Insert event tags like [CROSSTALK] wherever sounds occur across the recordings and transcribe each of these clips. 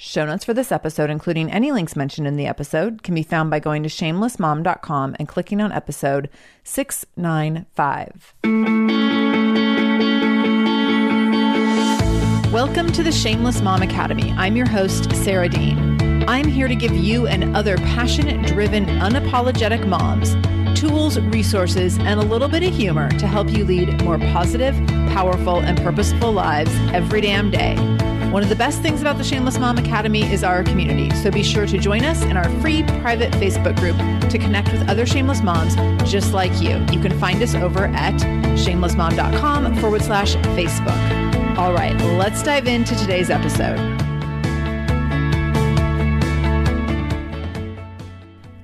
Show notes for this episode, including any links mentioned in the episode, can be found by going to shamelessmom.com and clicking on episode 695. Welcome to the Shameless Mom Academy. I'm your host, Sarah Dean. I'm here to give you and other passionate, driven, unapologetic moms tools, resources, and a little bit of humor to help you lead more positive, powerful, and purposeful lives every damn day. One of the best things about the Shameless Mom Academy is our community, so be sure to join us in our free private Facebook group to connect with other shameless moms just like you. You can find us over at shamelessmom.com forward slash Facebook. All right, let's dive into today's episode.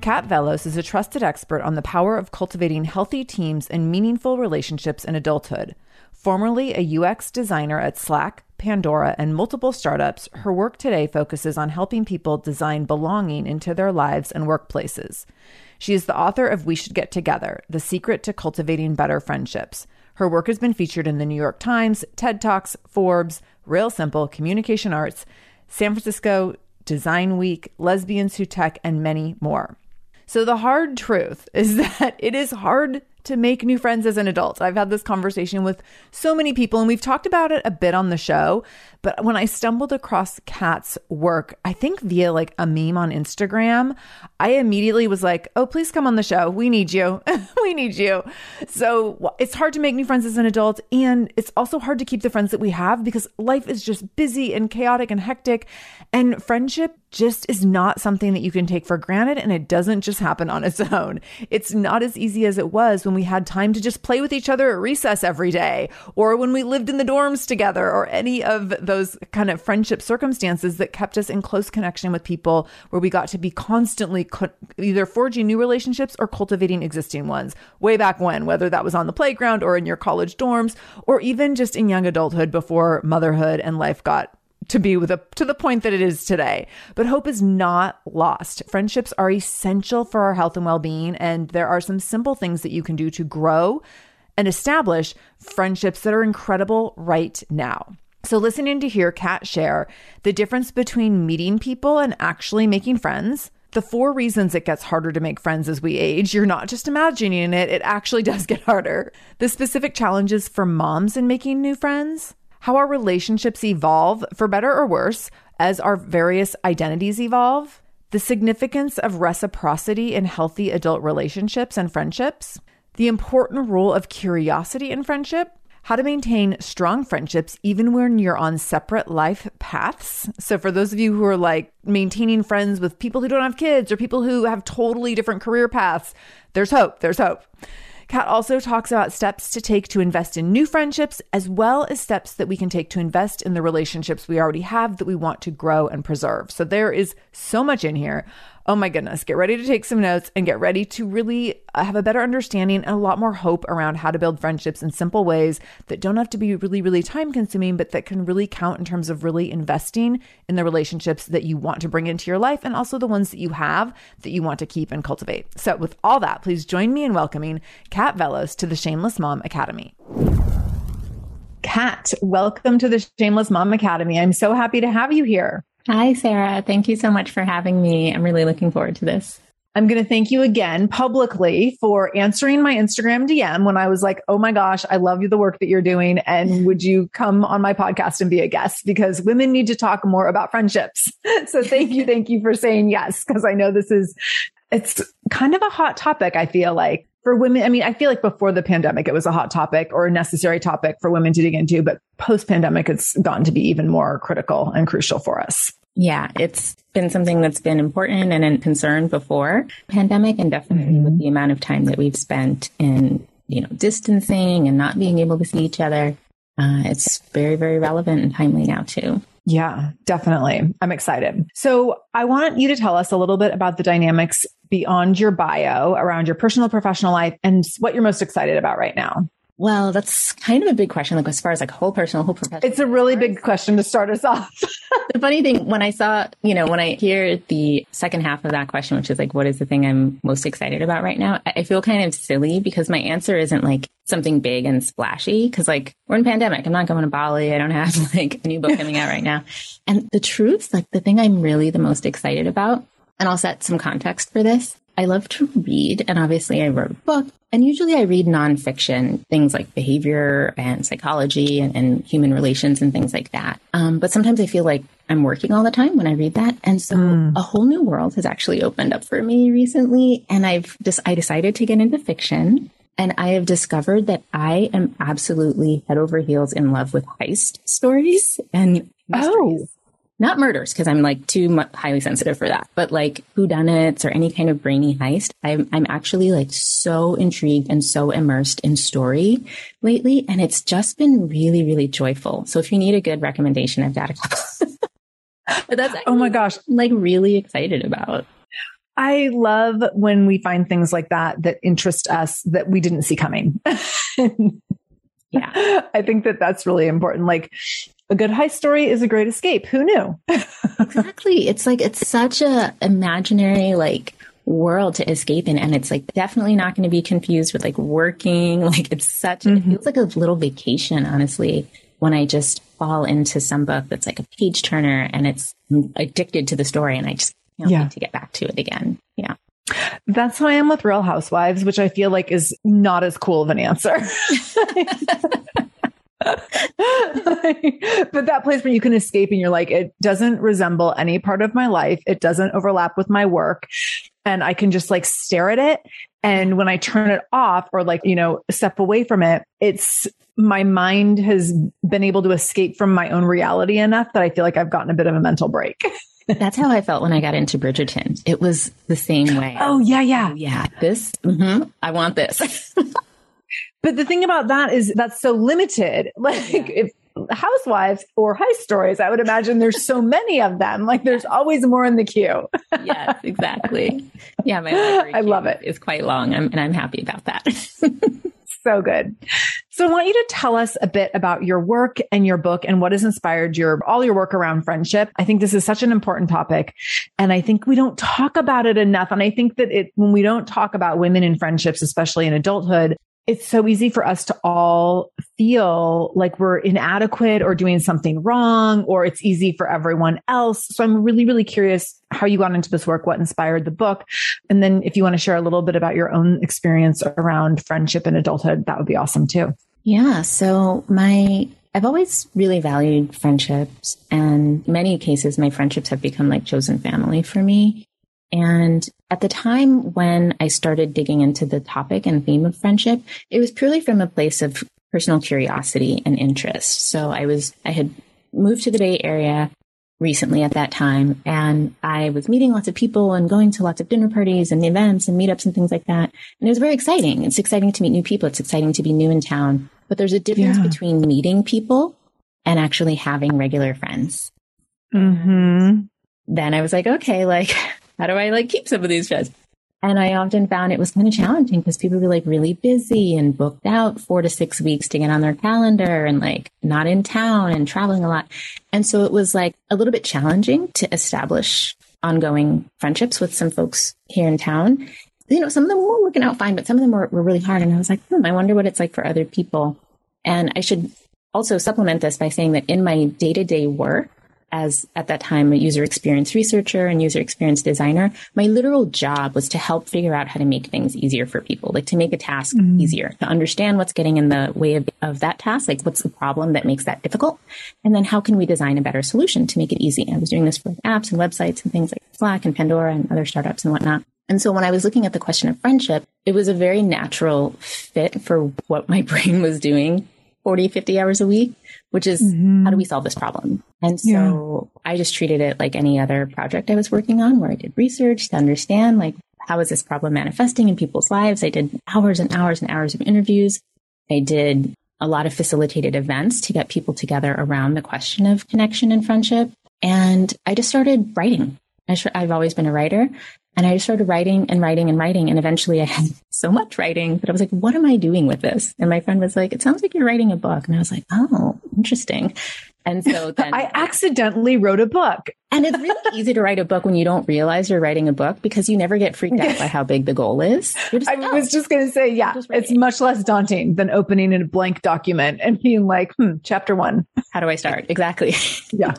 Kat Vellos is a trusted expert on the power of cultivating healthy teams and meaningful relationships in adulthood. Formerly a UX designer at Slack, Pandora, and multiple startups, her work today focuses on helping people design belonging into their lives and workplaces. She is the author of We Should Get Together The Secret to Cultivating Better Friendships. Her work has been featured in the New York Times, TED Talks, Forbes, Real Simple, Communication Arts, San Francisco Design Week, Lesbians Who Tech, and many more. So, the hard truth is [LAUGHS] that it is hard to make new friends as an adult. I've had this conversation with so many people and we've talked about it a bit on the show. But when I stumbled across Kat's work, I think via like a meme on Instagram, I immediately was like, oh, please come on the show. We need you. [LAUGHS] we need you. So it's hard to make new friends as an adult. And it's also hard to keep the friends that we have because life is just busy and chaotic and hectic. And friendship just is not something that you can take for granted. And it doesn't just happen on its [LAUGHS] own. It's not as easy as it was when we had time to just play with each other at recess every day or when we lived in the dorms together or any of those those kind of friendship circumstances that kept us in close connection with people where we got to be constantly co- either forging new relationships or cultivating existing ones. Way back when, whether that was on the playground or in your college dorms or even just in young adulthood before motherhood and life got to be with a to the point that it is today. But hope is not lost. Friendships are essential for our health and well-being and there are some simple things that you can do to grow and establish friendships that are incredible right now. So, listening to hear Kat share the difference between meeting people and actually making friends, the four reasons it gets harder to make friends as we age, you're not just imagining it, it actually [LAUGHS] does get harder. The specific challenges for moms in making new friends, how our relationships evolve for better or worse as our various identities evolve, the significance of reciprocity in healthy adult relationships and friendships, the important role of curiosity in friendship how to maintain strong friendships even when you're on separate life paths. So, for those of you who are like maintaining friends with people who don't have kids or people who have totally different career paths, there's hope. There's hope. Kat also talks about steps to take to invest in new friendships, as well as steps that we can take to invest in the relationships we already have that we want to grow and preserve. So there is so much in here. Oh my goodness, get ready to take some notes and get ready to really uh, have a better understanding and a lot more hope around how to build friendships in simple ways that don't have to be really, really time consuming, but that can really count in terms of really investing in the relationships that you want to bring into your life and also the ones that you have that you want to keep and cultivate. So, with all that, please join me in welcoming Kat Vellos to the Shameless Mom Academy. Kat, welcome to the Shameless Mom Academy. I'm so happy to have you here. Hi, Sarah. Thank you so much for having me. I'm really looking forward to this. I'm going to thank you again publicly for answering my Instagram DM when I was like, Oh my gosh, I love you, the work that you're doing. And [LAUGHS] would you come on my podcast and be a guest? Because women need to talk more about friendships. [LAUGHS] So thank you. Thank you for saying yes. Cause I know this is, it's kind of a hot topic. I feel like for women. I mean, I feel like before the pandemic, it was a hot topic or a necessary topic for women to dig into, but post pandemic, it's gotten to be even more critical and crucial for us. Yeah, it's been something that's been important and a concern before pandemic and definitely mm-hmm. with the amount of time that we've spent in, you know, distancing and not being able to see each other. Uh, it's very, very relevant and timely now too. Yeah, definitely. I'm excited. So I want you to tell us a little bit about the dynamics beyond your bio around your personal professional life and what you're most excited about right now. Well, that's kind of a big question, like as far as like whole personal, whole professional. It's a really big question to start us off. [LAUGHS] the funny thing, when I saw, you know, when I hear the second half of that question, which is like, what is the thing I'm most excited about right now? I feel kind of silly because my answer isn't like something big and splashy. Cause like we're in pandemic. I'm not going to Bali. I don't have [LAUGHS] like a new book coming out right now. And the truth, like the thing I'm really the most excited about, and I'll set some context for this I love to read, and obviously I wrote a book. And usually I read nonfiction, things like behavior and psychology and, and human relations and things like that. Um, but sometimes I feel like I'm working all the time when I read that. And so mm. a whole new world has actually opened up for me recently. And I've just, I decided to get into fiction. And I have discovered that I am absolutely head over heels in love with heist stories and mysteries. Oh not murders because I'm like too highly sensitive for that, but like whodunits or any kind of brainy heist. I'm, I'm actually like so intrigued and so immersed in story lately. And it's just been really, really joyful. So if you need a good recommendation, I've got a couple. [LAUGHS] but that's oh my gosh, I'm like really excited about. I love when we find things like that that interest us that we didn't see coming. [LAUGHS] yeah. I think that that's really important. Like a good heist story is a great escape. Who knew? [LAUGHS] exactly. It's like it's such a imaginary like world to escape in and it's like definitely not going to be confused with like working [LAUGHS] like it's such mm-hmm. it feels like a little vacation honestly when i just fall into some book that's like a page turner and it's addicted to the story and i just can't yeah. wait to get back to it again yeah that's how I am with Real Housewives, which I feel like is not as cool of an answer. [LAUGHS] [LAUGHS] but that place where you can escape and you're like, it doesn't resemble any part of my life. It doesn't overlap with my work. And I can just like stare at it. And when I turn it off or like, you know, step away from it, it's my mind has been able to escape from my own reality enough that I feel like I've gotten a bit of a mental break. [LAUGHS] That's how I felt when I got into Bridgerton. It was the same way. Oh, yeah, yeah. Oh, yeah. This, mm-hmm, I want this. [LAUGHS] But the thing about that is that's so limited. [LAUGHS] Like yeah. if housewives or heist stories, I would imagine there's so many of them. Like there's always more in the queue. [LAUGHS] yes, exactly. Yeah, my I love it. It's quite long, I'm, and I'm happy about that. [LAUGHS] so good. So I want you to tell us a bit about your work and your book and what has inspired your all your work around friendship. I think this is such an important topic and I think we don't talk about it enough and I think that it when we don't talk about women in friendships especially in adulthood, it's so easy for us to all feel like we're inadequate or doing something wrong, or it's easy for everyone else. So I'm really, really curious how you got into this work, what inspired the book. And then if you want to share a little bit about your own experience around friendship and adulthood, that would be awesome too. Yeah. So my, I've always really valued friendships and many cases, my friendships have become like chosen family for me. And at the time when I started digging into the topic and theme of friendship, it was purely from a place of personal curiosity and interest. So I was, I had moved to the Bay Area recently at that time and I was meeting lots of people and going to lots of dinner parties and events and meetups and things like that. And it was very exciting. It's exciting to meet new people. It's exciting to be new in town, but there's a difference yeah. between meeting people and actually having regular friends. Mm-hmm. Then I was like, okay, like [LAUGHS] how do I like keep some of these friends? And I often found it was kind of challenging because people were like really busy and booked out four to six weeks to get on their calendar and like not in town and traveling a lot. And so it was like a little bit challenging to establish ongoing friendships with some folks here in town. You know, some of them were working out fine, but some of them were, were really hard. And I was like, hmm, I wonder what it's like for other people. And I should also supplement this by saying that in my day to day work, as at that time a user experience researcher and user experience designer, my literal job was to help figure out how to make things easier for people, like to make a task mm-hmm. easier, to understand what's getting in the way of, of that task, like what's the problem that makes that difficult, and then how can we design a better solution to make it easy. I was doing this for apps and websites and things like Slack and Pandora and other startups and whatnot. And so when I was looking at the question of friendship, it was a very natural fit for what my [LAUGHS] brain was doing 40, 50 hours a week, which is mm-hmm. how do we solve this problem? And so yeah. I just treated it like any other project I was working on where I did research to understand like how is this problem manifesting in people's lives? I did hours and hours and hours of interviews. I did a lot of facilitated events to get people together around the question of connection and friendship. And I just started writing. I have always been a writer. And I just started writing and writing and writing. And eventually I had [LAUGHS] so much writing that I was like, what am I doing with this? And my friend was like, it sounds like you're writing a book. And I was like, oh, interesting. And so [LAUGHS] then I accidentally wrote a book. And it's really [LAUGHS] easy to write a book when you don't realize you're writing a book because you never get freaked out by how big the goal is. Just, I oh, was just going to say, yeah, it's much less daunting than opening a blank document and being like, hmm, chapter one. How do I start? Exactly. Yeah.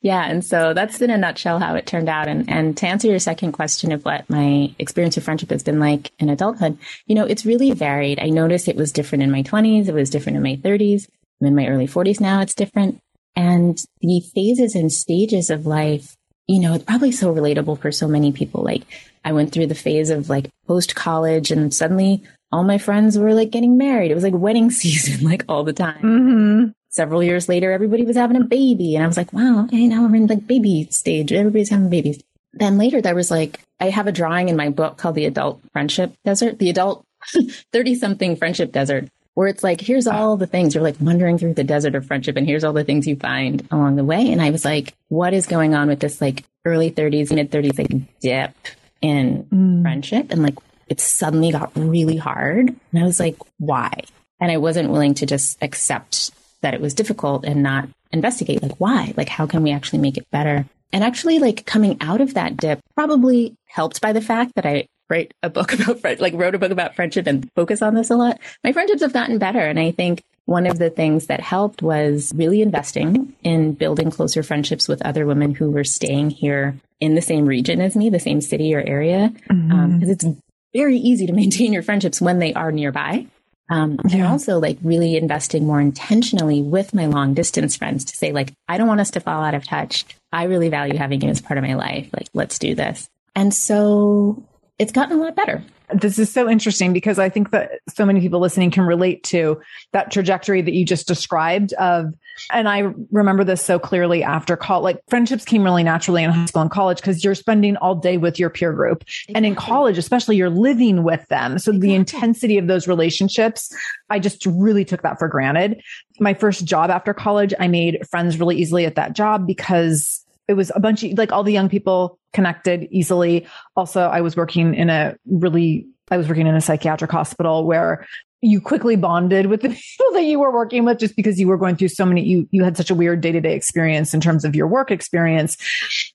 Yeah. And so that's in a nutshell how it turned out. And, and to answer your second question of what my experience of friendship has been like in adulthood, you know, it's really varied. I noticed it was different in my 20s. It was different in my 30s. I'm in my early 40s now. It's different. And the phases and stages of life, you know, it's probably so relatable for so many people. Like I went through the phase of like post college and suddenly all my friends were like getting married. It was like wedding [LAUGHS] season, like all the time. Mm-hmm several years later, everybody was having a baby. And I was like, wow, okay, now we're in like baby stage. Everybody's having babies. Then later there was like, I have a drawing in my book called the adult friendship desert, the adult [LAUGHS] 30 something friendship desert, where it's like, here's all the things you're like wandering through the desert of friendship and here's all the things you find along the way. And I was like, what is going on with this like early 30s, mid 30s, like dip in mm. friendship? And like, it suddenly got really hard. And I was like, why? And I wasn't willing to just accept that it was difficult and not investigate like why? Like how can we actually make it better? And actually like coming out of that dip probably helped by the fact that i write a book [LAUGHS] about friend like wrote a book about friendship and focus on this a lot. My friendships have gotten better and i think one of the things that helped was really investing in building closer friendships with other women who were staying here in the same region as me the same city or area. Because mm-hmm. um, it's very easy to [LAUGHS] maintain your friendships when they are nearby um, yeah. and also like really investing more intentionally with my long distance friends to say like, I don't want us to fall out of touch. I really value having you as part of my life. Like, let's do this. And so it's gotten a lot better. This is so interesting because I think that so many people listening can relate to that trajectory that you just described of and I remember this so clearly after college. Like friendships came really naturally in high school and college because you're spending all day with your peer group. Exactly. And in college, especially, you're living with them. So exactly. the intensity of those relationships, I just really took that for granted. My first job after college, I made friends really easily at that job because it was a bunch of like all the young people connected easily. Also, I was working in a really I was working in a psychiatric hospital where you quickly bonded with the [LAUGHS] people that you were working with just because you were going through so many you you had such a weird day-to-day experience in terms of your work experience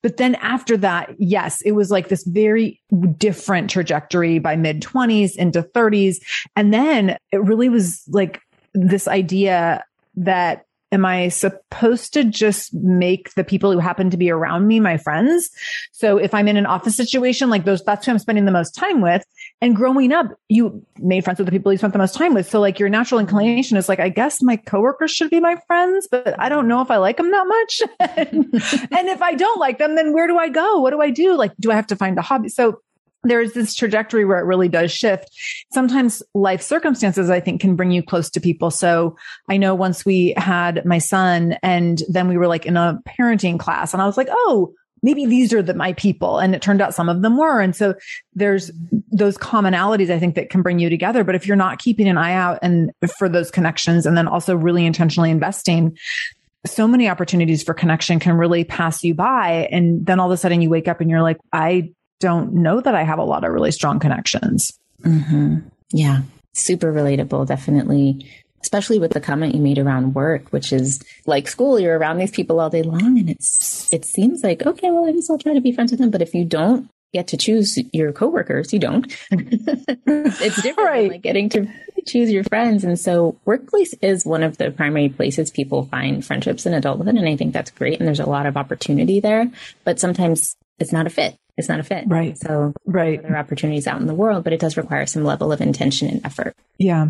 but then after that yes it was like this very different trajectory by mid 20s into 30s and then it really was like this idea that am I supposed to just make the people who happen to be around me my friends? So if I'm in an office situation like those, that's who I'm spending the most time with. And growing up, you made friends with the people you spent the most time with. So like your natural inclination is like, I guess my coworkers should be my friends, but I don't know if I like them that much. [LAUGHS] and if I don't like them, then where do I go? What do I do? Like, do I have to find a hobby? So there's this trajectory where it really does shift. Sometimes life circumstances, I think, can bring you close to people. So I know once we had my son and then we were like in a parenting class and I was like, Oh, maybe these are the, my people. And it turned out some of them were. And so there's those commonalities, I think, that can bring you together. But if you're not keeping an eye out and for those connections and then also really intentionally investing, so many opportunities for connection can really pass you by. And then all of a sudden you wake up and you're like, I don't know that I have a lot of really strong connections. Mm-hmm. Yeah. Super relatable. Definitely. Especially with the comment you made around work, which is like school, you're around these people all day long and it's, it seems like, okay, well, I guess I'll try to be friends with them. But if you don't get to choose your coworkers. You don't. [LAUGHS] it's different right. like getting to choose your friends. And so workplace is one of the primary places people find friendships in adulthood. And I think that's great. And there's a lot of opportunity there, but sometimes it's not a fit. It's not a fit. Right. So right. there are opportunities out in the world, but it does require some level of intention and effort. Yeah.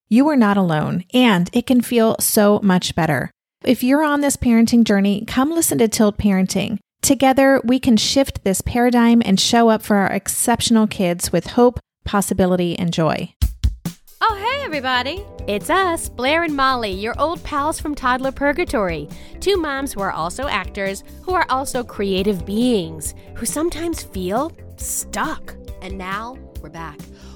you are not alone, and it can feel so much better. If you're on this parenting journey, come listen to Tilt Parenting. Together, we can shift this paradigm and show up for our exceptional kids with hope, possibility, and joy. Oh, hey, everybody. It's us, Blair and Molly, your old pals from Toddler Purgatory. Two moms who are also actors, who are also creative beings, who sometimes feel stuck. And now we're back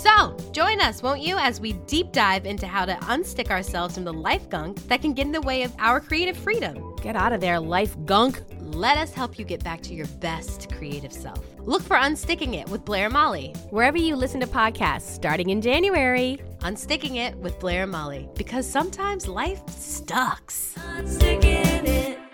So, join us, won't you, as we deep dive into how to unstick ourselves from the life gunk that can get in the way of our creative freedom. Get out of there, life gunk. Let us help you get back to your best creative self. Look for Unsticking It with Blair and Molly, wherever you listen to podcasts starting in January. Unsticking It with Blair and Molly, because sometimes life sucks. Unsticking it.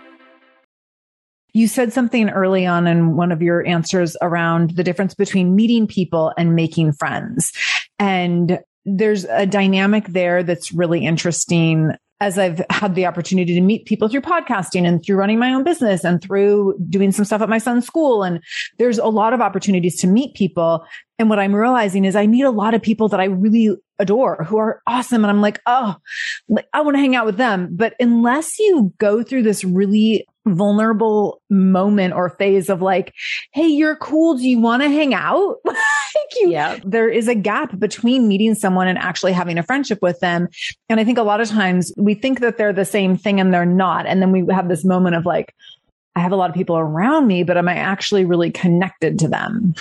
You said something early on in one of your answers around the difference between meeting people and making friends. And there's a dynamic there that's really interesting as I've had the opportunity to meet people through podcasting and through running my own business and through doing some stuff at my son's school. And there's a lot of opportunities to meet people. And what I'm realizing is I meet a lot of people that I really adore who are awesome. And I'm like, oh, I want to hang out with them. But unless you go through this really vulnerable moment or phase of like, Hey, you're cool. Do you want to hang out? [LAUGHS] like you, yeah. there is a gap between meeting someone and actually having a friendship with them. And I think a lot of times we think that they're the same thing and they're not. And then we have this moment of like, I have a lot of people around me, but am I actually really connected to them?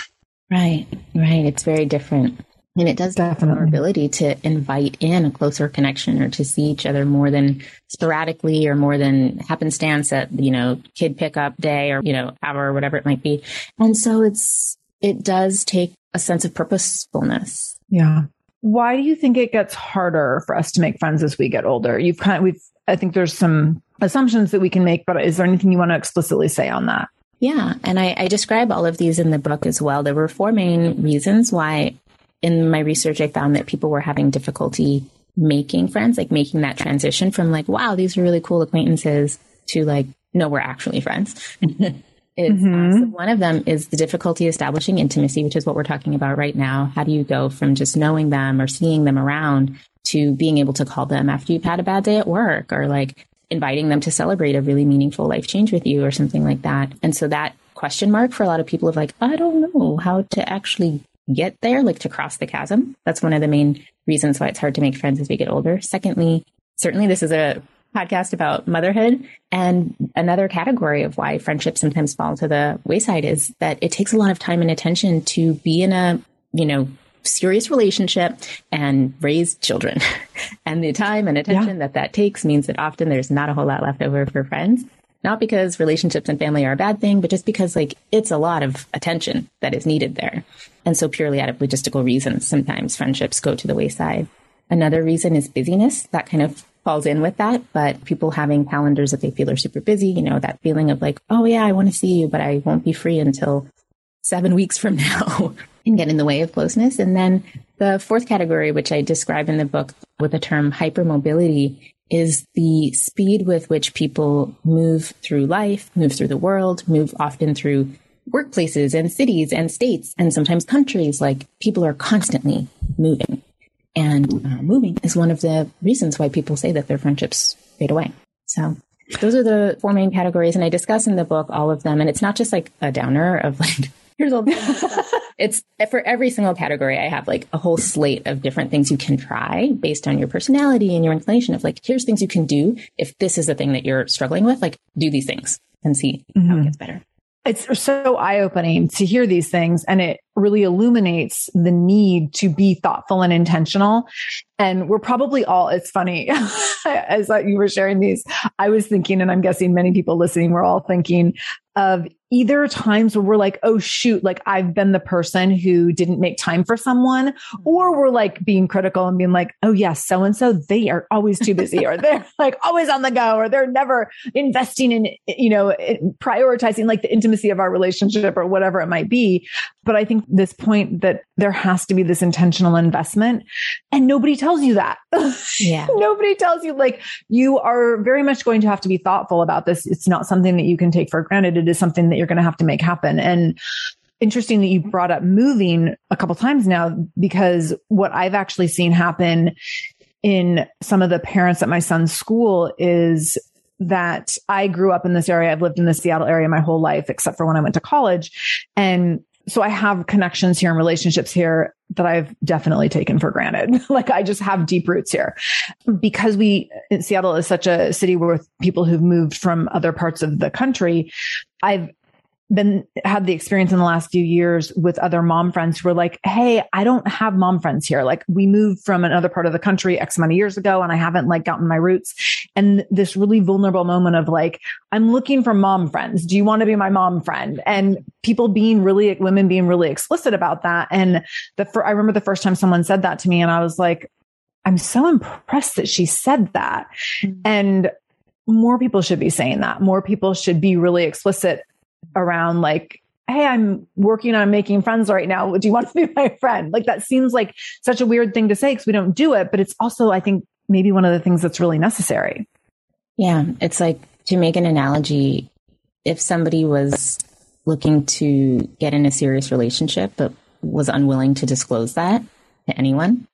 Right, right. It's very different. And it does definitely our ability to invite in a closer connection or to see each other more than sporadically or more than happenstance at, you know, kid pickup day or, you know, hour or whatever it might be. And so it's, it does take a sense of purposefulness. Yeah. Why do you think it gets harder for us to make friends as we get older? You've kind of, we've, I think there's some assumptions that we can make, but is there anything you want to explicitly say on that? Yeah. And I, I, describe all of these in the book as well. There were four main reasons why in my research I found that people were having difficulty making friends, like making that transition from like, wow, these are really cool acquaintances to like, no, we're actually friends. [LAUGHS] It's, mm-hmm. uh, so one of them is the difficulty establishing intimacy, which is what we're talking about right now. How do you go from just knowing them or seeing them around to being able to call them after you've had a bad day at work or like inviting them to celebrate a really meaningful life change with you or something like that. And so that question mark for a lot of people of like, I don't know how to actually get there, like to cross the chasm. That's one of the main reasons why it's hard to make friends as we get older. Secondly, certainly this is a podcast about motherhood. And another category of why friendships sometimes fall to the wayside is that it takes a lot of time and attention to be in a, you know, serious relationship and raise children. [LAUGHS] and the time and attention yeah. that that takes means that often there's not a whole lot left over for friends. Not because relationships and family are a bad thing, but just because like it's a lot of attention that is needed there. And so purely out of logistical reasons, sometimes friendships go to the wayside. Another reason is busyness. That kind of falls in with that, but people having calendars that they feel are super busy, you know, that feeling of like, oh yeah, I want to see you, but I won't be free until seven [LAUGHS] weeks from now can get in the way of closeness. And then the fourth category, which I describe in the book with the term hypermobility, is the speed with which people move through life, move through the world, move often through workplaces and cities and states and sometimes countries. Like people are constantly moving. And uh, moving is one of the reasons why people say that their friendships fade away. So those are the four main categories. And I discuss in the book all of them. And it's not just like a downer of like, [LAUGHS] here's all the [LAUGHS] it's for every single category i have like a whole slate of different things you can try based on your personality and your inclination of like here's things you can do if this is the thing that you're struggling with like do these things and see mm-hmm. how it mm-hmm. gets better it's so eye opening to hear these things and it really illuminates the need to be thoughtful and intentional. And we're probably all, it's funny [LAUGHS] as you were sharing these, I was thinking, and I'm guessing many people listening were all thinking of either times where we're like, oh, shoot, like I've been the person who didn't make time for someone, or mm-hmm. we're like being critical and being like, oh, yes, so and so, they are always too busy, or they're [LAUGHS] like always on the go, or they're never investing in, you know, prioritizing like the intimacy of our relationship or whatever it might be. But I think this point that there has to be this intentional investment and nobody tells you that. [LAUGHS] Yeah. nobody tells you like you are very much going to have to be thoughtful about this. It's not something that you can take for granted. It is something that you're going to have to make happen. And interesting that you brought up moving a couple times now because what I've actually seen happen in some of the parents at my son's school is that I grew up in this area. I've lived in the Seattle area my whole life, except for when I went to college. And so I have connections here and relationships here that I've definitely taken for granted. [LAUGHS] like I just have deep roots here because we, Seattle is such a city with people who've moved from other parts of the country. I've been had the experience in the last few years with other mom friends who were like, Hey, I don't have mom friends here. Like we moved from another part of the country X amount of years ago and I haven't like gotten my roots. And this really vulnerable moment of like, I'm looking for mom friends. Do you want to be my mom friend? And people being really, women being really explicit about that. And the, fir- I remember the first time someone said that to me and I was like, I'm so impressed that she said that. Mm-hmm. And more people should be saying that. More people should be really explicit around like, Hey, I'm working on making friends right now. Do you want to be [LAUGHS] my friend? Like that seems like such a weird thing to say because we don't do it, but it's also, I think, maybe one of the things that's really necessary. Yeah. It's like to make an analogy, if somebody was looking to get in a serious relationship, but was unwilling to disclose that to anyone,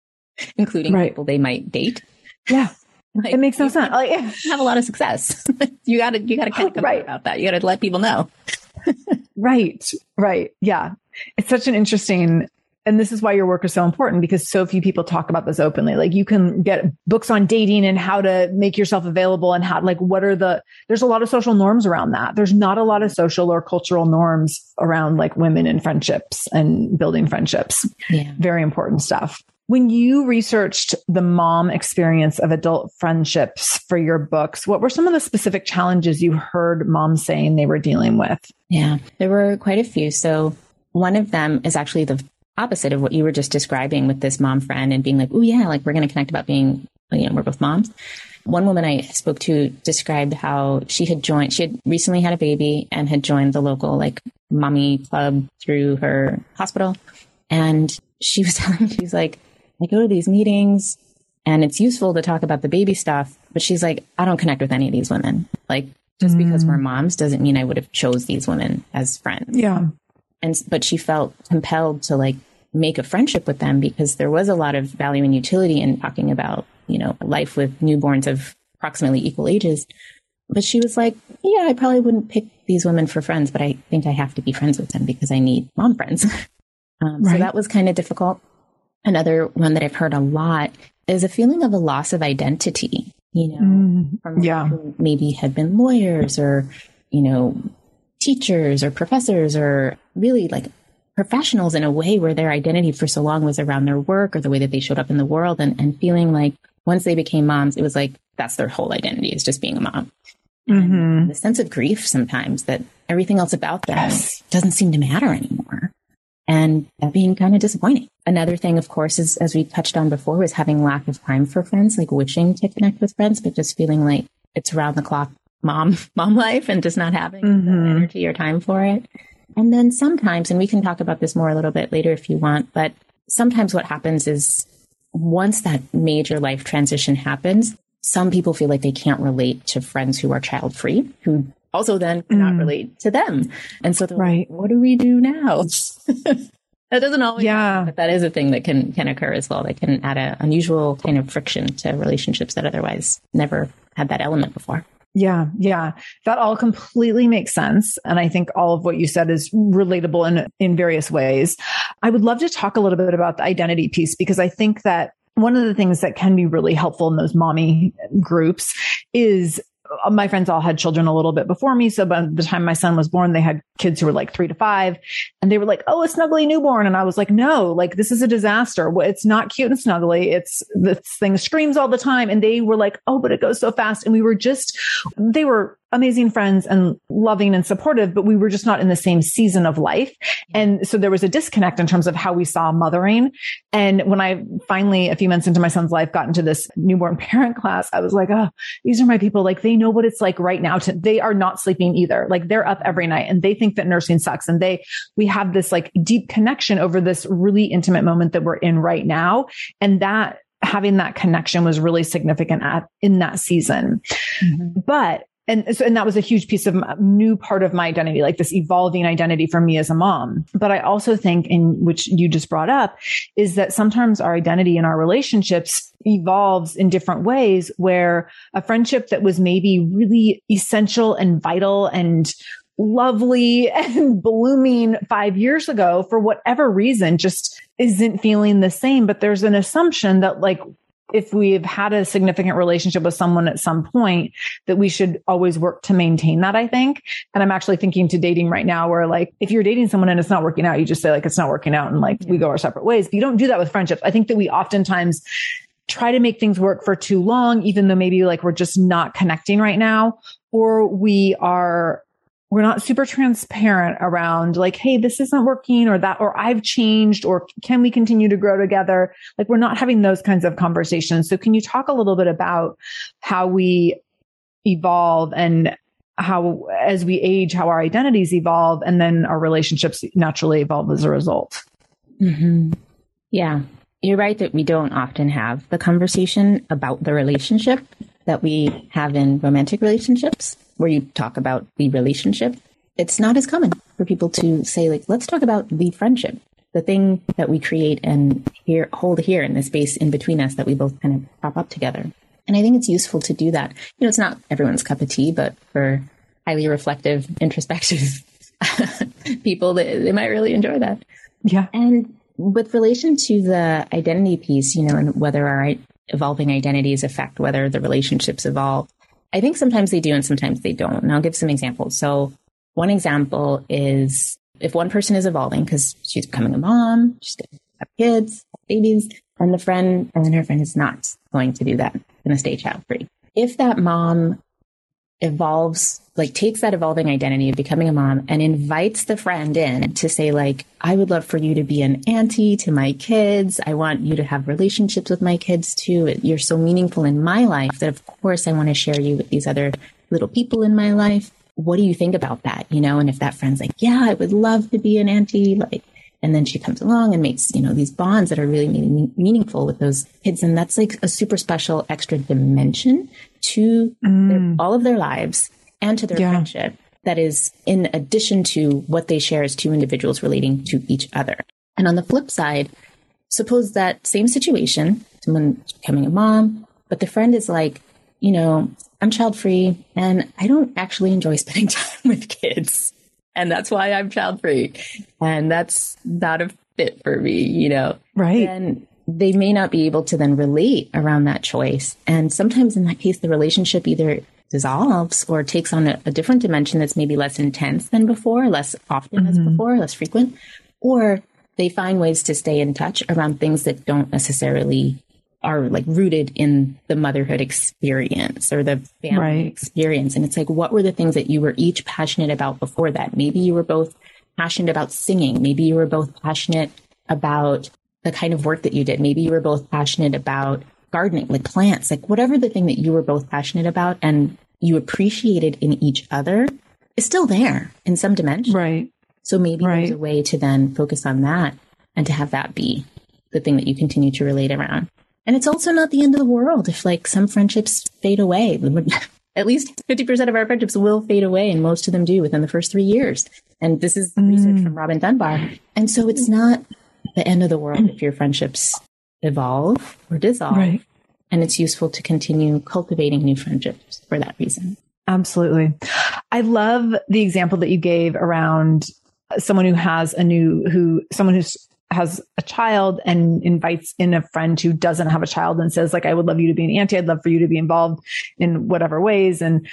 [LAUGHS] including right. people they might date. Yeah. Like, it makes no sense. Like, [LAUGHS] have a lot of success. [LAUGHS] you gotta, you gotta kind of come [LAUGHS] right. about that. You gotta let people know. right. Right. Yeah. It's such an interesting, and this is why your work is so important because so few people talk about this openly. Like you can get books on dating and how to make yourself available and how, like, what are the, there's a lot of social norms around that. There's not a lot of social or cultural norms around like women and friendships and building friendships. Yeah. Very important stuff. When you researched the mom experience of adult friendships for your books, what were some of the specific challenges you heard moms saying they were dealing with? Yeah, there were quite a few. So one of them is actually the opposite of what you were just describing with this mom friend and being like, oh yeah, like we're going to connect about being, you know, we're both moms. One woman I spoke to described how she had joined, she had recently had a baby and had joined the local like mommy club through her hospital. And she was [LAUGHS] telling me, she's like, I go to these meetings and it's useful to talk about the baby stuff, but she's like, I don't connect with any of these women. Like just mm. because we're moms doesn't mean I would have chose these women as friends. Yeah. And, but she felt compelled to like make a friendship with them because there was a lot of value and utility in talking about, you know, life with newborns of approximately equal ages. But she was like, yeah, I probably wouldn't pick these women for friends, but I think I have to be friends with them because I need mom friends. [LAUGHS] um, right. So that was kind of difficult. Another one that I've heard a lot is a feeling of a loss of identity, you know, mm, from yeah. maybe had been lawyers or, you know, teachers or professors or really like professionals in a way where their identity for so long was around their work or the way that they showed up in the world and, and feeling like once they became moms, it was like that's their whole identity is just being a mom. Mm-hmm. The sense of grief sometimes that everything else about them yes. doesn't seem to matter anymore. And being kind of disappointing. Another thing, of course, is as we touched on before, was having lack of time for friends, like wishing to connect with friends, but just feeling like it's around the clock mom, [LAUGHS] mom life and just not having mm-hmm. energy or time for it. And then sometimes, and we can talk about this more a little bit later if you want, but sometimes what happens is once that major life transition happens, some people feel like they can't relate to friends who are child free, who also then cannot mm. relate to them. And so right. Like, what do we do now? [LAUGHS] that doesn't always yeah. Happen, but that is a thing that can can occur as well. That can add an unusual kind of friction to relationships that otherwise never had that element before. Yeah, yeah. That all completely makes sense. And I think all of what you said is relatable in, in various ways. I would love to talk a little bit about the identity piece because I think that one of the things that can be really helpful in those mommy groups is Uh, my friends all had children a little bit before me. So by the time my son was born, they had kids who were like three to five and they were like, Oh, a snuggly newborn. And I was like, no, like this is a disaster. It's not cute and snuggly. It's this thing screams all the time. And they were like, Oh, but it goes so fast. And we were just, they were amazing friends and loving and supportive, but we were just not in the same season of life. And so there was a disconnect in terms of how we saw mothering. And when I finally, a few months into my son's life, got into this newborn [LAUGHS] parent class, I was like, oh, these are my people. Like they know what it's like right now to, they are not sleeping either. Like they're up every night and they think that nursing sucks. And they, we have this like deep connection over this really intimate moment that we're in right now. And that having that connection was really significant at in that season. Mm-hmm. But and so, and that was a huge piece of new part of my identity, like this evolving identity for me as a mom. But I also think, in which you just brought up, is that sometimes our identity in our relationships evolves in different ways where a friendship that was maybe really essential and vital and lovely [LAUGHS] and blooming five years ago for whatever reason just isn't feeling the same. But there's an assumption that like if we've had a significant relationship with someone at some point that we should always work to maintain that, I think. And I'm actually thinking to dating right now where like, if you're dating someone and it's not working out, you just say like, it's not working out and like, yeah. we go our separate ways. But you don't do that with friendships. I think that we oftentimes try to make things work for too long, even though maybe like we're just not connecting right now, or we are we're not super transparent around like, Hey, this isn't working or that, or I've changed or can we continue to grow together? Like we're not having those kinds of conversations. So can you talk a little bit about how we evolve and how as we age, how our identities evolve and then our relationships naturally evolve as a result? Mm-hmm. Yeah. You're right that we don't often have the conversation about the relationship that we have in romantic relationships where you talk about the relationship, it's not as common for people to say, like, let's talk about the friendship, the thing that we create and here, hold here in the space in between us that we both kind of prop up together. And I think it's useful to do that. You know, it's not everyone's cup of tea, but for highly reflective, [LAUGHS] introspective [LAUGHS] people, they, they might really enjoy that. Yeah. And with relation to the identity piece, you know, and whether our evolving identities affect whether the relationships evolve, I think sometimes they do and sometimes they don't. And I'll give some examples. So one example is if one person is evolving because she's becoming a mom, she's going to have kids, have babies, and the friend, and then her friend is not going to do that, going to stay child free. If that mom evolves, like takes that evolving identity of becoming a mom and invites the friend in to say, like, I would love for you to be an auntie to my kids. I want you to have relationships with my kids too. You're so meaningful in my life that of course I want to share you with these other little people in my life. What do you think about that? You know, and if that friend's like, yeah, I would love to be an auntie, like, and then she comes along and makes, you know, these bonds that are really meaning, meaningful with those kids. And that's like a super special extra dimension to mm. their, all of their lives and to their yeah. friendship that is in addition to what they share as two individuals relating to each other. And on the flip side, suppose that same situation, someone becoming a mom, but the friend is like, you know, I'm child free and I don't actually enjoy [LAUGHS] spending time with kids and that's why I'm child free. And that's not a fit for me, you know? Right. And they may not be able to then relate around that choice. And sometimes in that case, the relationship either dissolves or takes on a, a different dimension that's maybe less intense than before, less often mm-hmm. as before, less frequent. or they find ways to stay in touch around things that don't necessarily are like rooted in the motherhood experience or the family Right. experience. And it's like, what were the things that you were each passionate about before that? Maybe you were both passionate about singing. Maybe you were both passionate about the kind of work that you did. Maybe you were both passionate about gardening, like plants, like whatever the thing that you were both passionate about and you appreciated in each other is still there in some dimension. Right. So maybe there's a way to then focus on that and to have that be the thing that you continue to relate around. And it's also not the end of the world if like some friendships fade away. [LAUGHS] At least 50% of our friendships will fade away and most of them do within the first three years. And this is research mm. from Robin Dunbar. And so it's not the end of the world if your friendships evolve or dissolve. Right. And it's useful to continue cultivating new friendships for that reason. Absolutely. I love the example that you gave around someone who has a new, who, someone who's has a child and invites in a friend who doesn't have a child and says like i would love you to be an auntie. I'd love for you to be involved in whatever ways. And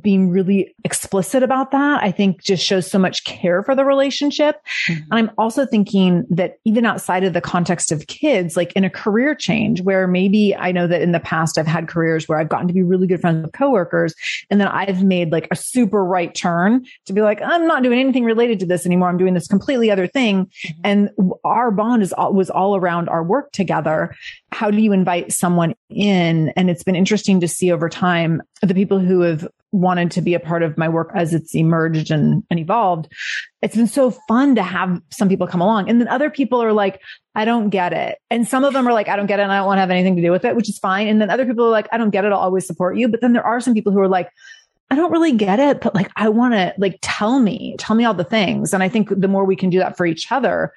being really explicit about that i think just shows so much care for the relationship. Mm-hmm. And i'm also thinking that even outside of the context of kids like in a career change where maybe i know that in the past i've had careers where i've gotten to be really good friends with coworkers and then i've made like a super right turn to be like i'm not doing anything related to this anymore. I'm doing this completely other thing. Mm-hmm. And our bond is all, was all around our work together. How do you invite someone in? And it's been interesting to see over time the people who have wanted to be a part of my work as it's emerged and, and evolved. It's been so fun to have some people come along. And then other people are like, I don't get it. And some of them are like, I don't get it and I don't want to have anything to do with it, which is fine. And then other people are like, I don't get it. I'll always support you. But then there are some people who are like, I don't really get it, but like, I want to like, tell me, tell me all the things. And I think the more we can do that for each other,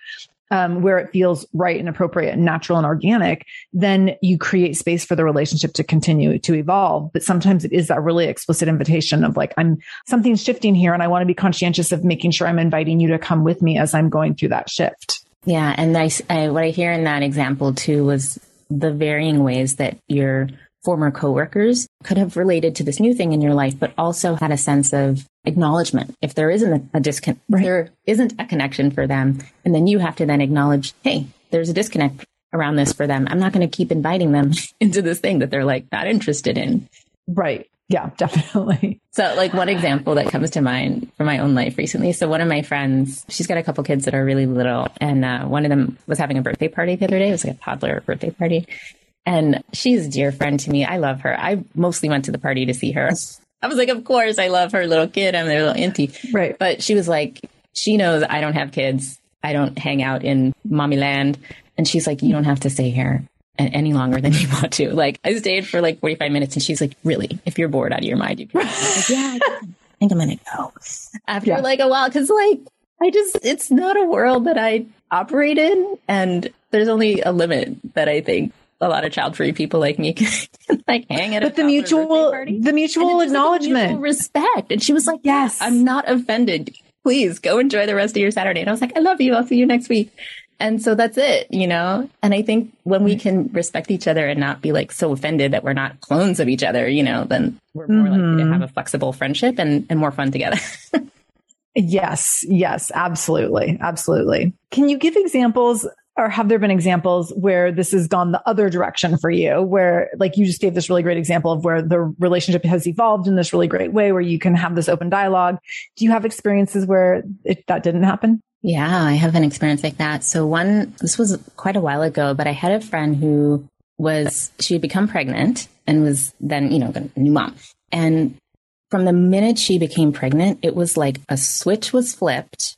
um, where it feels right and appropriate and natural and organic, then you create space for the relationship to continue to evolve. But sometimes it is that really explicit invitation of like, I'm something's shifting here and I want to be conscientious of making sure I'm inviting you to come with me as I'm going through that shift. Yeah. And I, I, what I hear in that example too was the varying ways that your former coworkers could have related to this new thing in your life, but also had a sense of acknowledgement. If there isn't a, disconnect, Right. there isn't a connection for them, and then you have to then acknowledge, hey, there's a disconnect around this for them. I'm not going to keep inviting them [LAUGHS] into this thing that they're like not interested in. Right. Yeah, definitely. So, like one example that comes to mind from my own life recently. So, one of my friends, she's got a couple kids that are really little, and uh, one of them was having a birthday party the other day. It was like a toddler birthday party, and she's a dear friend to me. I love her. I mostly went to the party to see her. I was like, of course, I love her little kid. I'm their little auntie. Right. But she was like, she knows I don't have kids. I don't hang out in mommy land. And she's like, you don't have to stay here any longer than [LAUGHS] you want to. Like, I stayed for like 45 minutes and she's like, really, if you're bored out of your mind, you can. Like, [LAUGHS] yeah, I think I'm going to go. After Yeah. like a while, cause like, I just, it's not a world that I operate in. And there's only a limit that I think a lot of child free people like me [LAUGHS] can like hang at But the mutual, the mutual just like acknowledgement. mutual respect. And she was like, Yes. I'm not offended. Please go enjoy the rest of your Saturday. And I was like, I love you. I'll see you next week. And so that's it, you know? And I think when we mm. can respect each other and not be like so offended that we're not clones of each other, you know, then we're more likely to mm-hmm. have a flexible friendship and, and more fun together. [LAUGHS] Yes, yes, absolutely. Absolutely. Can you give examples or have there been examples where this has gone the other direction for you where like you just gave this really great example of where the relationship has evolved in this really great way where you can have this open dialogue. Do you have experiences where it, that didn't happen? Yeah, I have an experience like that. So one, this was quite a while ago, but I had a friend who was, she had become pregnant and was then, you know, a new mom. And from the minute she became pregnant, it was like a switch was flipped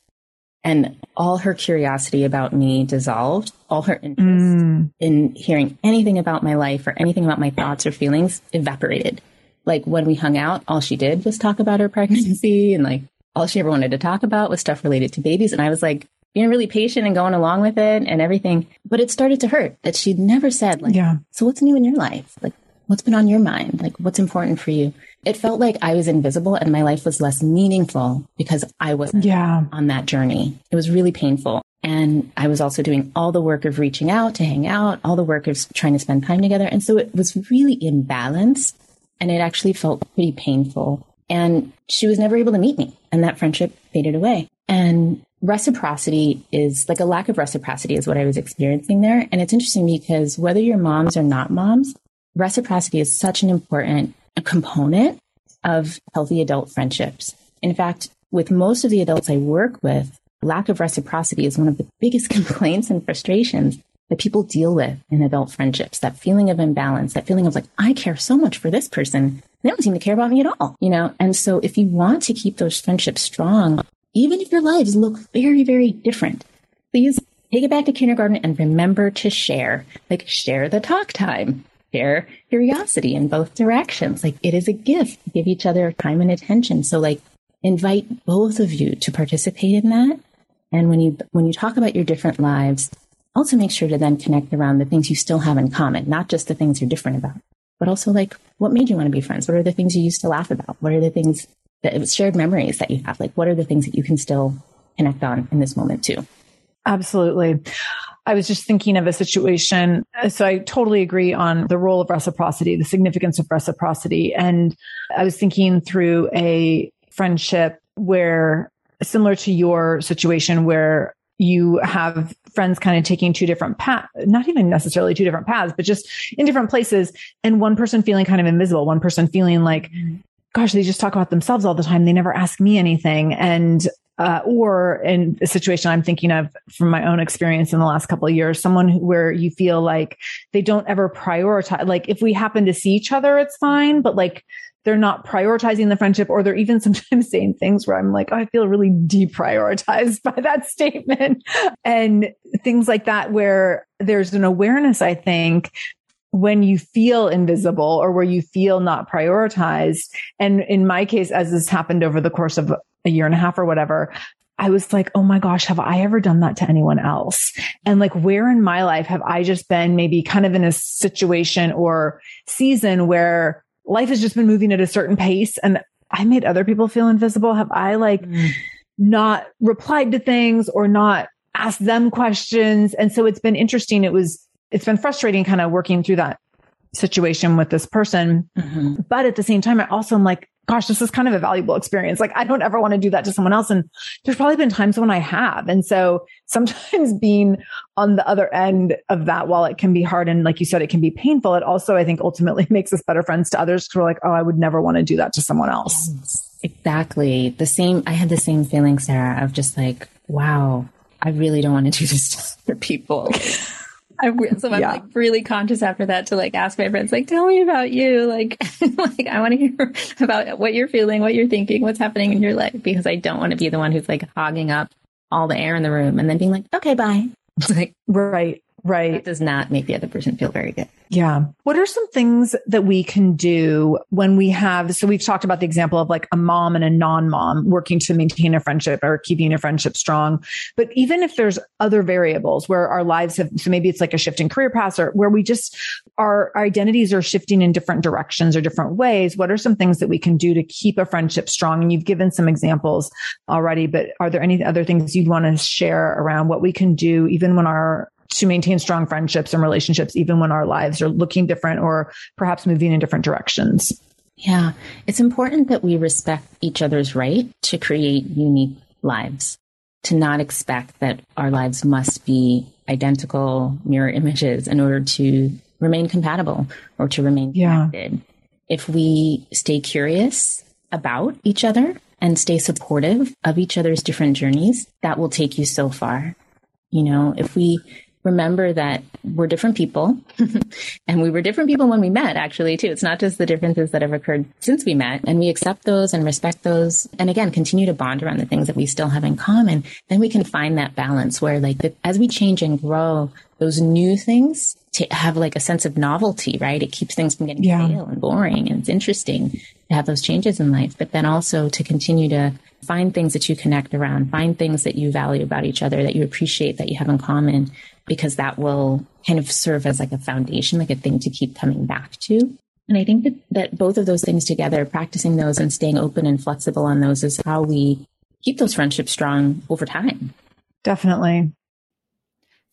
and all her curiosity about me dissolved. All her interest mm. in hearing anything about my life or anything about my thoughts or feelings evaporated. Like when we hung out, all she did was talk about her [LAUGHS] pregnancy and like all she ever wanted to talk about was stuff related to babies. And I was like being really patient and going along with it and everything. But it started to hurt that she'd never said like, Yeah. so what's new in your life? Like what's been on your mind? Like what's important for you? It felt like I was invisible and my life was less meaningful because I wasn't Yeah. on that journey. It was really painful. And I was also doing all the work of reaching out to hang out, all the work of trying to spend time together. And so it was really imbalanced and it actually felt pretty painful. And she was never able to meet me. And that friendship faded away. And reciprocity is like a lack of reciprocity is what I was experiencing there. And it's interesting because whether you're moms or not moms, reciprocity is such an important component of healthy adult friendships. In fact, with most of the adults I work with, lack of reciprocity is one of the biggest [LAUGHS] complaints and frustrations that people deal with in adult friendships. That feeling of imbalance, that feeling of like, I care so much for this person. They don't seem to care about me at all, you know? And so if you want to keep those friendships strong, even if your lives look very, very different, please take it back to kindergarten and remember to share, like share the talk time, share curiosity in both directions. Like it is a gift. Give each other time and attention. So like invite both of you to participate in that. And when you, when you talk about your different lives, also make sure to then connect around the things you still have in common, not just the things you're different about, but also like what made you want to be friends? What are the things you used to laugh about? What are the things that shared memories that you have? Like, what are the things that you can still connect on in this moment too? Absolutely. I was just thinking of a situation. So I totally agree on the role of reciprocity, the significance of reciprocity. And I was thinking through a friendship where similar to your situation where you have friends kind of taking two different paths, not even necessarily two different paths, but just in different places. And one person feeling kind of invisible, one person feeling like, mm-hmm. gosh, they just talk about themselves all the time. They never ask me anything. And, uh, or in a situation I'm thinking of from my own experience in the last couple of years, someone who, where you feel like they don't ever prioritize, like if we happen to see each other, it's fine, but like they're not prioritizing the friendship or they're even [LAUGHS] sometimes saying things where I'm like, oh, I feel really deprioritized [LAUGHS] by that statement and things like that, where there's an awareness, I think, when you feel invisible or where you feel not prioritized. And in my case, as this happened over the course of a year and a half or whatever, I was like, oh my gosh, have I ever done that to anyone else? And like, where in my life have I just been maybe kind of in a situation or season where life has just been moving at a certain pace and I made other people feel invisible? Have I like mm. not replied to things or not asked them questions? And so it's been interesting. It was, it's been frustrating kind of working through that situation with this person. Mm-hmm. But at the same time, I also am like, gosh, this is kind of a valuable experience. Like I don't ever want to do that to someone else. And there's probably been times when I have. And so sometimes [LAUGHS] being on the other end of that, while it can be hard and like you said, it can be painful, it also, I think ultimately [LAUGHS] makes us better friends to others. Cause we're like, oh, I would never want to do that to someone else. Exactly. The same, I had the same feeling, Sarah, of just like, wow, I really don't want to do this to [LAUGHS] other people. [LAUGHS] I, so I'm yeah. like really conscious after that to like ask my friends, like, tell me about you. Like, [LAUGHS] like I want to hear [LAUGHS] about what you're feeling, what you're thinking, what's happening in your life, because I don't want to be the one who's like hogging up all the air in the room and then being like, okay, bye. It's like, right. Right. That does not make the other person feel very good. Yeah. What are some things that we can do when we have, so we've talked about the example of like a mom and a non-mom working to maintain a friendship or keeping a friendship strong. But even if there's other variables where our lives have, so maybe it's like a shift in career paths or where we just, our, our identities are shifting in different directions or different ways. What are some things that we can do to keep a friendship strong? And you've given some examples already, but are there any other things you'd want to share around what we can do even when our to maintain strong friendships and relationships, even when our lives are looking different or perhaps moving in different directions. Yeah, it's important that we respect each other's right to create unique lives, to not expect that our lives must be identical mirror images in order to remain compatible or to remain connected. Yeah. If we stay curious about each other and stay supportive of each other's different journeys, that will take you so far. You know, if we remember that we're different people [LAUGHS] and we were different people when we met actually too. It's not just the differences that have occurred since we met and we accept those and respect those and again continue to bond around the things that we still have in common. Then we can find that balance where like the, as we change and grow those new things to have like a sense of novelty right? It keeps things from getting yeah. stale and boring and it's interesting to have those changes in life but then also to continue to find things that you connect around find things that you value about each other that you appreciate that you have in common because that will kind of serve as like a foundation, like a thing to keep coming back to. And I think that, that both of those things together, practicing those and staying open and flexible on those is how we keep those friendships strong over time. Definitely.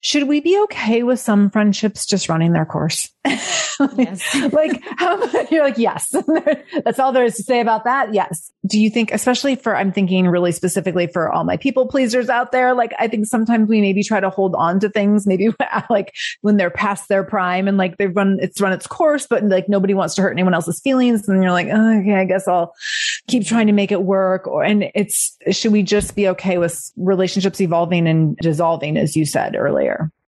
Should we be okay with some friendships just running their course? yes. [LAUGHS] like, how, you're like, yes. [LAUGHS] That's all there is to say about that. Yes. Do you think, especially for, I'm thinking really specifically for all my people pleasers out there, like, I think sometimes we maybe try to hold on to things, maybe [LAUGHS] like when they're past their prime and like they've run, it's run its course, but like nobody wants to hurt anyone else's feelings. And you're like, oh, okay, I guess I'll keep trying to make it work. Or, and it's, should we just be okay with relationships evolving and dissolving, as you said earlier?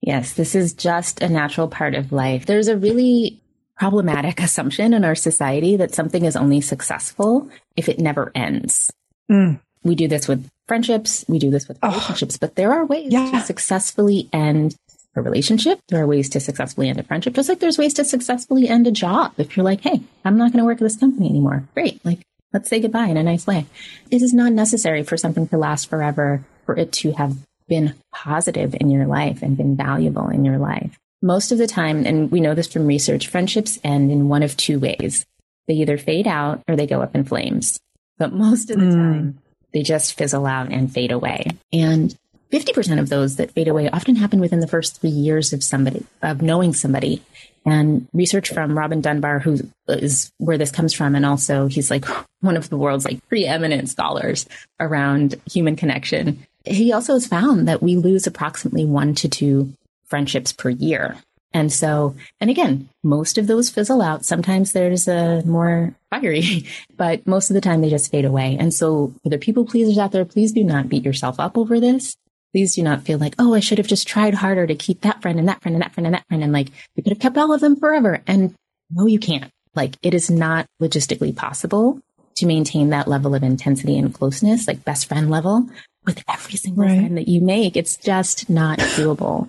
Yes, this is just a natural part of life. There's a really problematic [LAUGHS] assumption in our society that something is only successful if it never ends. Mm. We do this with friendships, we do this with relationships, oh. but there are ways yeah. to successfully end a relationship. There are ways to successfully end a friendship, just like there's ways to successfully end a job. If you're like, hey, I'm not going to work at this company anymore, great. Like, let's say goodbye in a nice way. It is not necessary for something to last forever, for it to have been positive in your life and been valuable in your life. Most of the time, and we know this from research, friendships end in one of two ways. They either fade out or they go up in flames. But most of the mm. time, they just fizzle out and fade away. And 50% of those that fade away often happen within the first three years of somebody, of knowing somebody. And research from Robin Dunbar, who is where this comes from, and also he's like [LAUGHS] one of the world's like preeminent scholars around human connection, he also has found that we lose approximately one to two friendships per year. And so, and again, most of those fizzle out. Sometimes there's a more fiery, [LAUGHS] but most of the time they just fade away. And so for the people pleasers out there, please do not beat yourself up over this. Please do not feel like, oh, I should have just tried harder to keep that friend and that friend and that friend and that friend. And like, we could have kept all of them forever. And no, you can't. Like, it is not logistically possible to maintain that level of intensity and closeness, like best friend level with every single right. friend that you make. It's just not [LAUGHS] doable.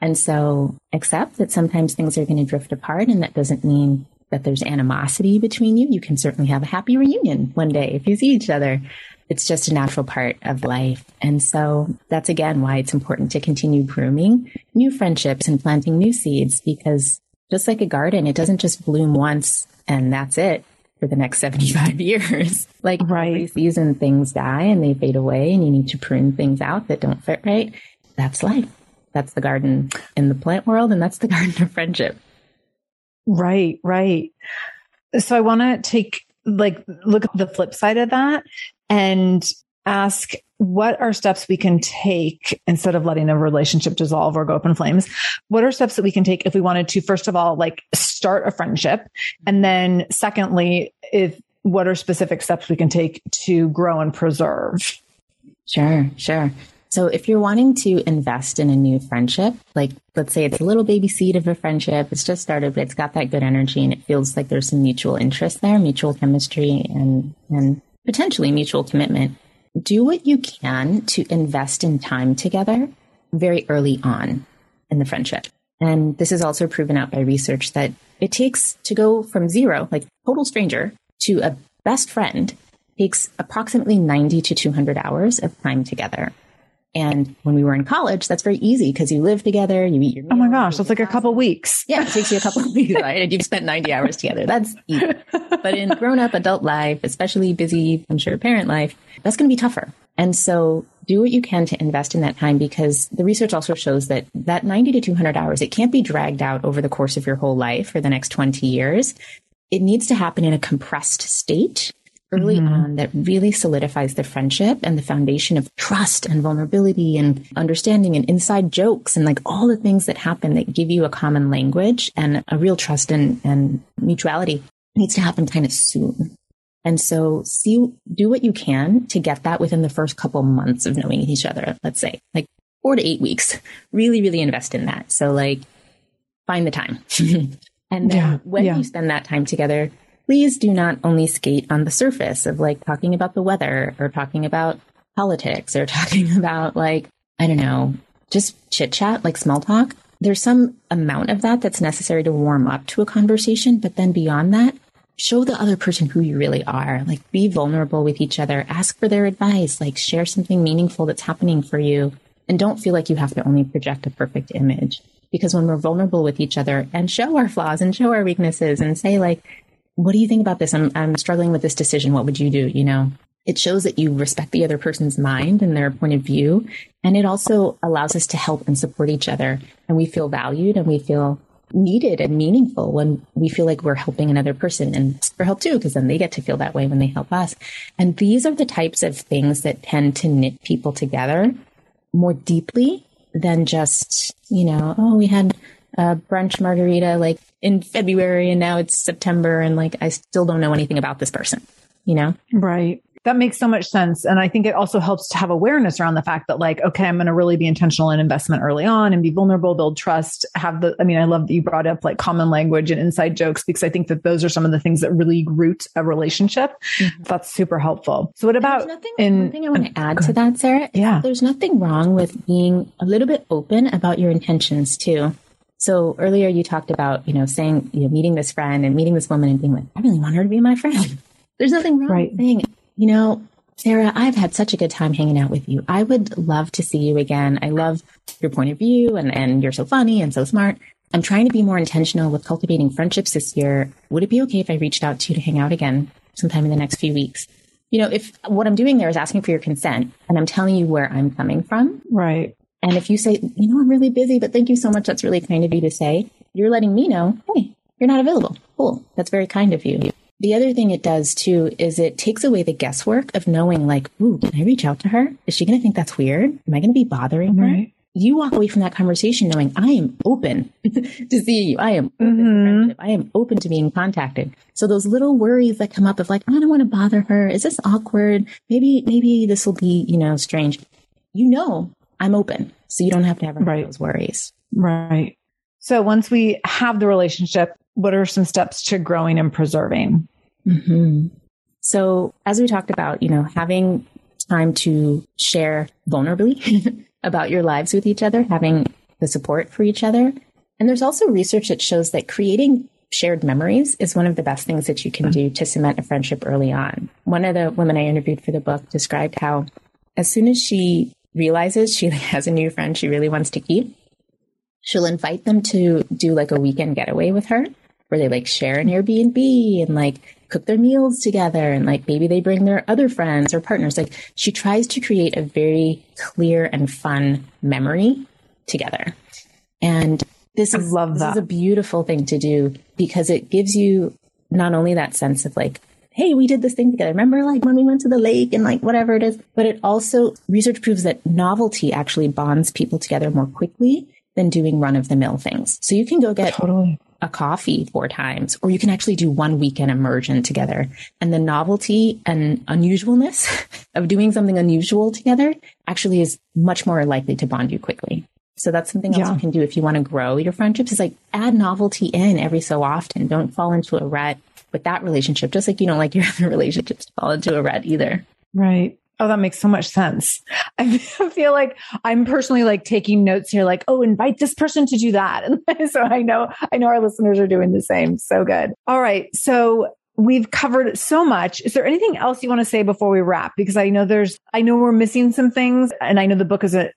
And so accept that sometimes things are going to drift apart and that doesn't mean that there's animosity between you. You can certainly have a happy reunion one day if you see each other. It's just a natural part of life. And so that's again why it's important to continue grooming new friendships and planting new seeds because just like a garden, it doesn't just bloom once and that's it for the next 75 [LAUGHS] years. like right. every season things die and they fade away and you need to prune things out that don't fit right. That's life. That's the garden in the plant world and that's the [LAUGHS] garden of friendship. Right, right. So I want to take like look at the flip side of that and ask what are steps we can take instead of letting a relationship dissolve or go up in flames? What are steps that we can take if we wanted to, first of all, like start a friendship? And then secondly, if what are specific steps we can take to grow and preserve? Sure, sure. So if you're wanting to invest in a new friendship, like let's say it's a little baby seed of a friendship, it's just started, but it's got that good energy and it feels like there's some mutual interest there, mutual chemistry and, and potentially mutual commitment. Do what you can to invest in time together very early on in the friendship. And this is also proven out by research that it takes to go from zero, like total stranger, to a best friend takes approximately 90 to 200 hours of time together. And when we were in college, that's very easy because you live together, you eat your Oh my gosh, that's like a couple weeks. [LAUGHS] Yeah, it takes you a couple of [LAUGHS] weeks, right? And you've spent 90 hours together. That's [LAUGHS] easy. But in grown up adult life, especially busy, I'm sure, parent life, that's going to be tougher. And so do what you can to invest in that time because the research also shows that that 90 to 200 hours, it can't be dragged out over the course of your whole life for the next 20 years. It needs to happen in a compressed state early mm-hmm. on that really solidifies the friendship and the foundation of trust and vulnerability and understanding and inside jokes and like all the things that happen that give you a common language and a real trust and, and mutuality needs to happen kind of soon. And so see, do what you can to get that within the first couple months of knowing each other. Let's say like four to eight weeks, really, really invest in that. So like find the time. [LAUGHS] and then yeah, when yeah. you spend that time together, please do not only skate on the surface of like talking about the weather or talking about politics or [LAUGHS] talking about like, I don't know, just chit chat, like small talk. There's some amount of that that's necessary to warm up to a conversation. But then beyond that, show the other person who you really are. Like be vulnerable with each other, ask for their advice, like share something meaningful that's happening for you. And don't feel like you have to only project a perfect image. Because when we're vulnerable with each other and show our flaws and show our weaknesses and say like, what do you think about this? I'm, I'm struggling with this decision. What would you do? You know, it shows that you respect the other person's mind and their point of view. And it also allows us to help and support each other. And we feel valued and we feel needed and meaningful when we feel like we're helping another person and for help too, because then they get to feel that way when they help us. And these are the types of things that tend to knit people together more deeply than just, you know, oh, we had a brunch margarita like in February and now it's September and like I still don't know anything about this person, you know? Right. That makes so much sense. And I think it also helps to have awareness around the fact that, like, okay, I'm going to really be intentional in investment early on and be vulnerable, build trust, have the, I mean, I love that you brought up like common language and inside jokes because I think that those are some of the things that really root a relationship. Mm-hmm. That's super helpful. So, what about nothing, in, one thing I want to add to that, Sarah? Yeah. There's nothing wrong with being a little bit open about your intentions too. So earlier you talked about, you know, saying, you know, meeting this friend and meeting this woman and being like, I really want her to be my friend. [LAUGHS] There's nothing wrong right. with saying, you know, Sarah, I've had such a good time hanging out with you. I would love to see you again. I love your point of view and, and you're so funny and so smart. I'm trying to be more intentional with cultivating friendships this year. Would it be okay if I reached out to you to hang out again sometime in the next few weeks? You know, if what I'm doing there is asking for your consent and I'm telling you where I'm coming from. Right. And if you say, you know, I'm really busy, but thank you so much. That's really kind of you to say. You're letting me know, hey, you're not available. Cool. That's very kind of you. The other thing it does too is it takes away the guesswork of knowing like, ooh, can I reach out to her? Is she going to think that's weird? Am I going to be bothering her? Right. You walk away from that conversation knowing I am open [LAUGHS] to seeing you. I am mm-hmm. I am open to being contacted. So those little worries that come up of like, I don't want to bother her. Is this awkward? Maybe, maybe this will be, you know, strange. You know I'm open. So you don't have to have right. those worries. Right. So once we have the relationship, what are some steps to growing and preserving? Mm-hmm. So as we talked about, you know, having time to share vulnerably [LAUGHS] about your lives with each other, having the support for each other. And there's also research that shows that creating shared memories is one of the best things that you can do to cement a friendship early on. One of the women I interviewed for the book described how as soon as she realizes she [LAUGHS] has a new friend she really wants to keep, she'll invite them to do like a weekend getaway with her where they like share an Airbnb and like cook their meals together and like maybe they bring their other friends or partners. Like she tries to create a very clear and fun memory together. And this I is, love that. This is a beautiful thing to do because it gives you not only that sense of like hey, we did this thing together. Remember like when we went to the lake and like whatever it is. But it also, research proves that novelty actually bonds people together more quickly than doing run of the mill things. So you can go get totally. a coffee four times, or you can actually do one weekend immersion together. And the novelty and unusualness [LAUGHS] of doing something unusual together actually is much more likely to bond you quickly. So that's something else yeah. you can do if you want to grow your friendships is like add novelty in every so often. Don't fall into a rut with that relationship, just like you don't like your other [LAUGHS] relationships to fall into a rut either. Right. Oh, that makes so much sense. [LAUGHS] I feel like I'm personally like taking notes here, like, oh, invite this person to do that. And [LAUGHS] so I know, I know our listeners are doing the same. So good. All right. So we've covered so much. Is there anything else you want to say before we wrap? Because I know there's, I know we're missing some things and I know the book is a,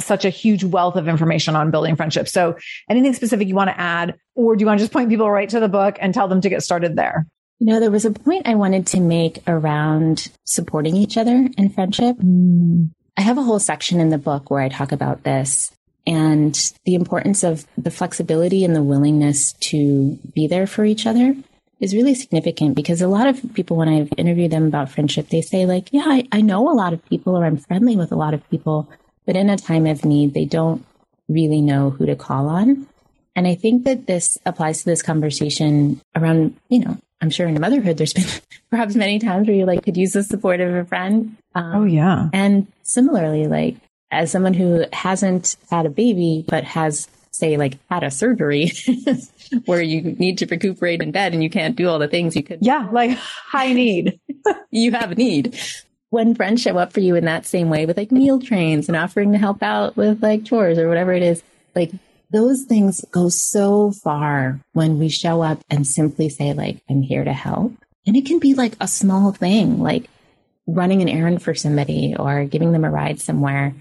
such a huge wealth of information on building friendships. So anything specific you want to add, or do you want to just point people right to the book and tell them to get started there? You know, there was a point I wanted to make around supporting each other in friendship. Mm. I have a whole section in the book where I talk about this and the importance of the flexibility and the willingness to be there for each other is really significant because a lot of people, when I've interviewed them about friendship, they say like, yeah, I, I know a lot of people or I'm friendly with a lot of people, but in a time of need, they don't really know who to call on. And I think that this applies to this conversation around, you know, I'm sure in motherhood, there's been [LAUGHS] perhaps many times where you like could use the support of a friend. Um, oh, yeah. And similarly, like as someone who hasn't had a baby, but has, say, like had a surgery [LAUGHS] where you need to recuperate in bed and you can't do all the things you could. Yeah. Like high need. [LAUGHS] you have a need. When friends show up for you in that same way with like meal trains and offering to help out with like chores or whatever it is, like those things go so far when we show up and simply say like, I'm here to help. And it can be like a small thing, like running an errand for somebody or giving them a ride somewhere,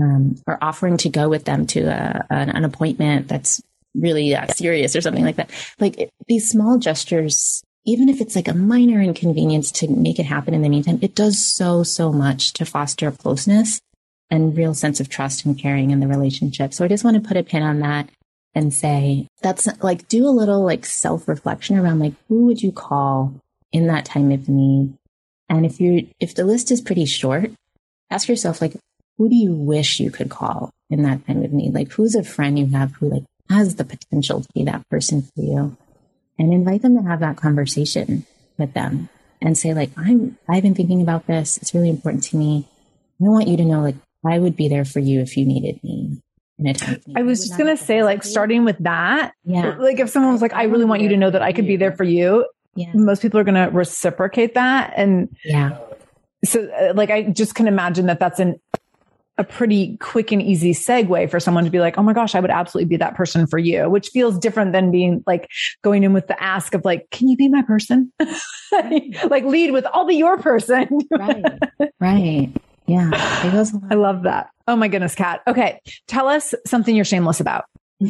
um, or offering to go with them to a, an, an, appointment that's really uh, serious or something like that. Like it, these small gestures, even if it's like a minor inconvenience to make it happen in the meantime, it does so, so much to foster closeness and real sense of trust and caring in the relationship. So I just want to put a pin on that and say that's like do a little like self reflection around like who would you call in that time of need? And if you if the list is pretty short, ask yourself like who do you wish you could call in that time of need? Like who's a friend you have who like has the potential to be that person for you? And invite them to have that conversation with them and say like I'm I've been thinking about this. It's really important to me. I want you to know like I would be there for you if you needed me. I was just going to say, like, starting with that. Yeah. Like, if someone was like, I really want you to know that I could be there for you, yeah. most people are going to reciprocate that. And yeah. So, uh, like, I just can imagine that that's an, a pretty quick and easy segue for someone to be like, oh my gosh, I would absolutely be that person for you, which feels different than being like going in with the ask of like, can you be my person? [LAUGHS] like, lead with, I'll be your person. [LAUGHS] right. Right. Yeah. I love that. Oh my goodness, Kat. Okay. Tell us something you're shameless about. [LAUGHS]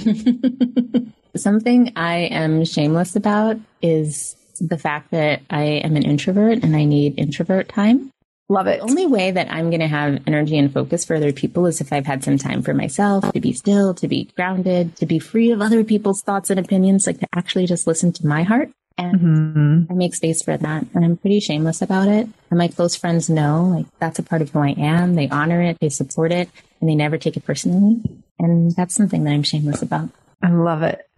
something I am shameless about is the fact that I am an introvert and I need introvert time. Love it. The only way that I'm going to have energy and focus for other people is if I've had some time for myself to be still, to be grounded, to be free of other people's thoughts and opinions, like to actually just listen to my heart. And mm-hmm. I make space for that. And I'm pretty shameless about it. And my close friends know, like, that's a part of who I am. They honor it, they support it, and they never take it personally. And that's something that I'm shameless about. I love it.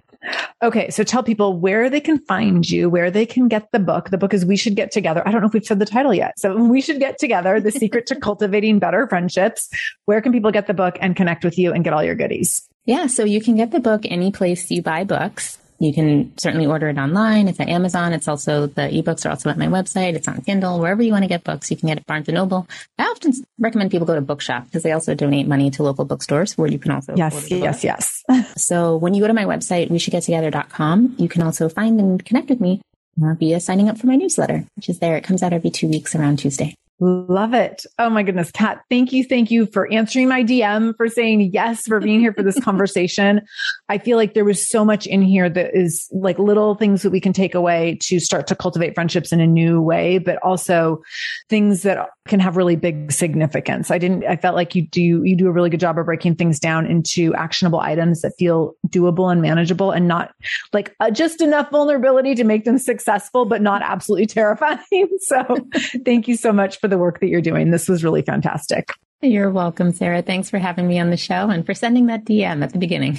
Okay, so tell people where they can find you, where they can get the book. The book is We Should Get Together. I don't know if we've said the title yet. So We Should Get Together, The Secret to [LAUGHS] Cultivating Better Friendships. Where can people get the book and connect with you and get all your goodies? Yeah, so you can get the book any place you buy books. You can certainly order it online. It's at Amazon. It's also the ebooks are also at my website. It's on Kindle. Wherever you want to get books, you can get it Barnes and Noble. I often recommend people go to Bookshop because they also donate money to local bookstores where you can also yes, yes, yes. [LAUGHS] so when you go to my website, we should get together.com, you can also find and connect with me uh, via signing up for my newsletter, which is there. It comes out every two weeks around Tuesday. Love it. Oh my goodness, Kat, thank you. Thank you for answering my DM, for saying yes, for being here for this [LAUGHS] conversation. I feel like there was so much in here that is like little things that we can take away to start to cultivate friendships in a new way, but also things that can have really big significance. I didn't, I felt like you do, you do a really good job of breaking things down into actionable items that feel doable and manageable and not like uh, just enough vulnerability to make them successful, but not absolutely [LAUGHS] terrifying. So thank you so much for the work that you're doing. This was really fantastic. You're welcome, Sarah. Thanks for having me on the show and for sending that DM at the beginning.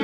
[LAUGHS]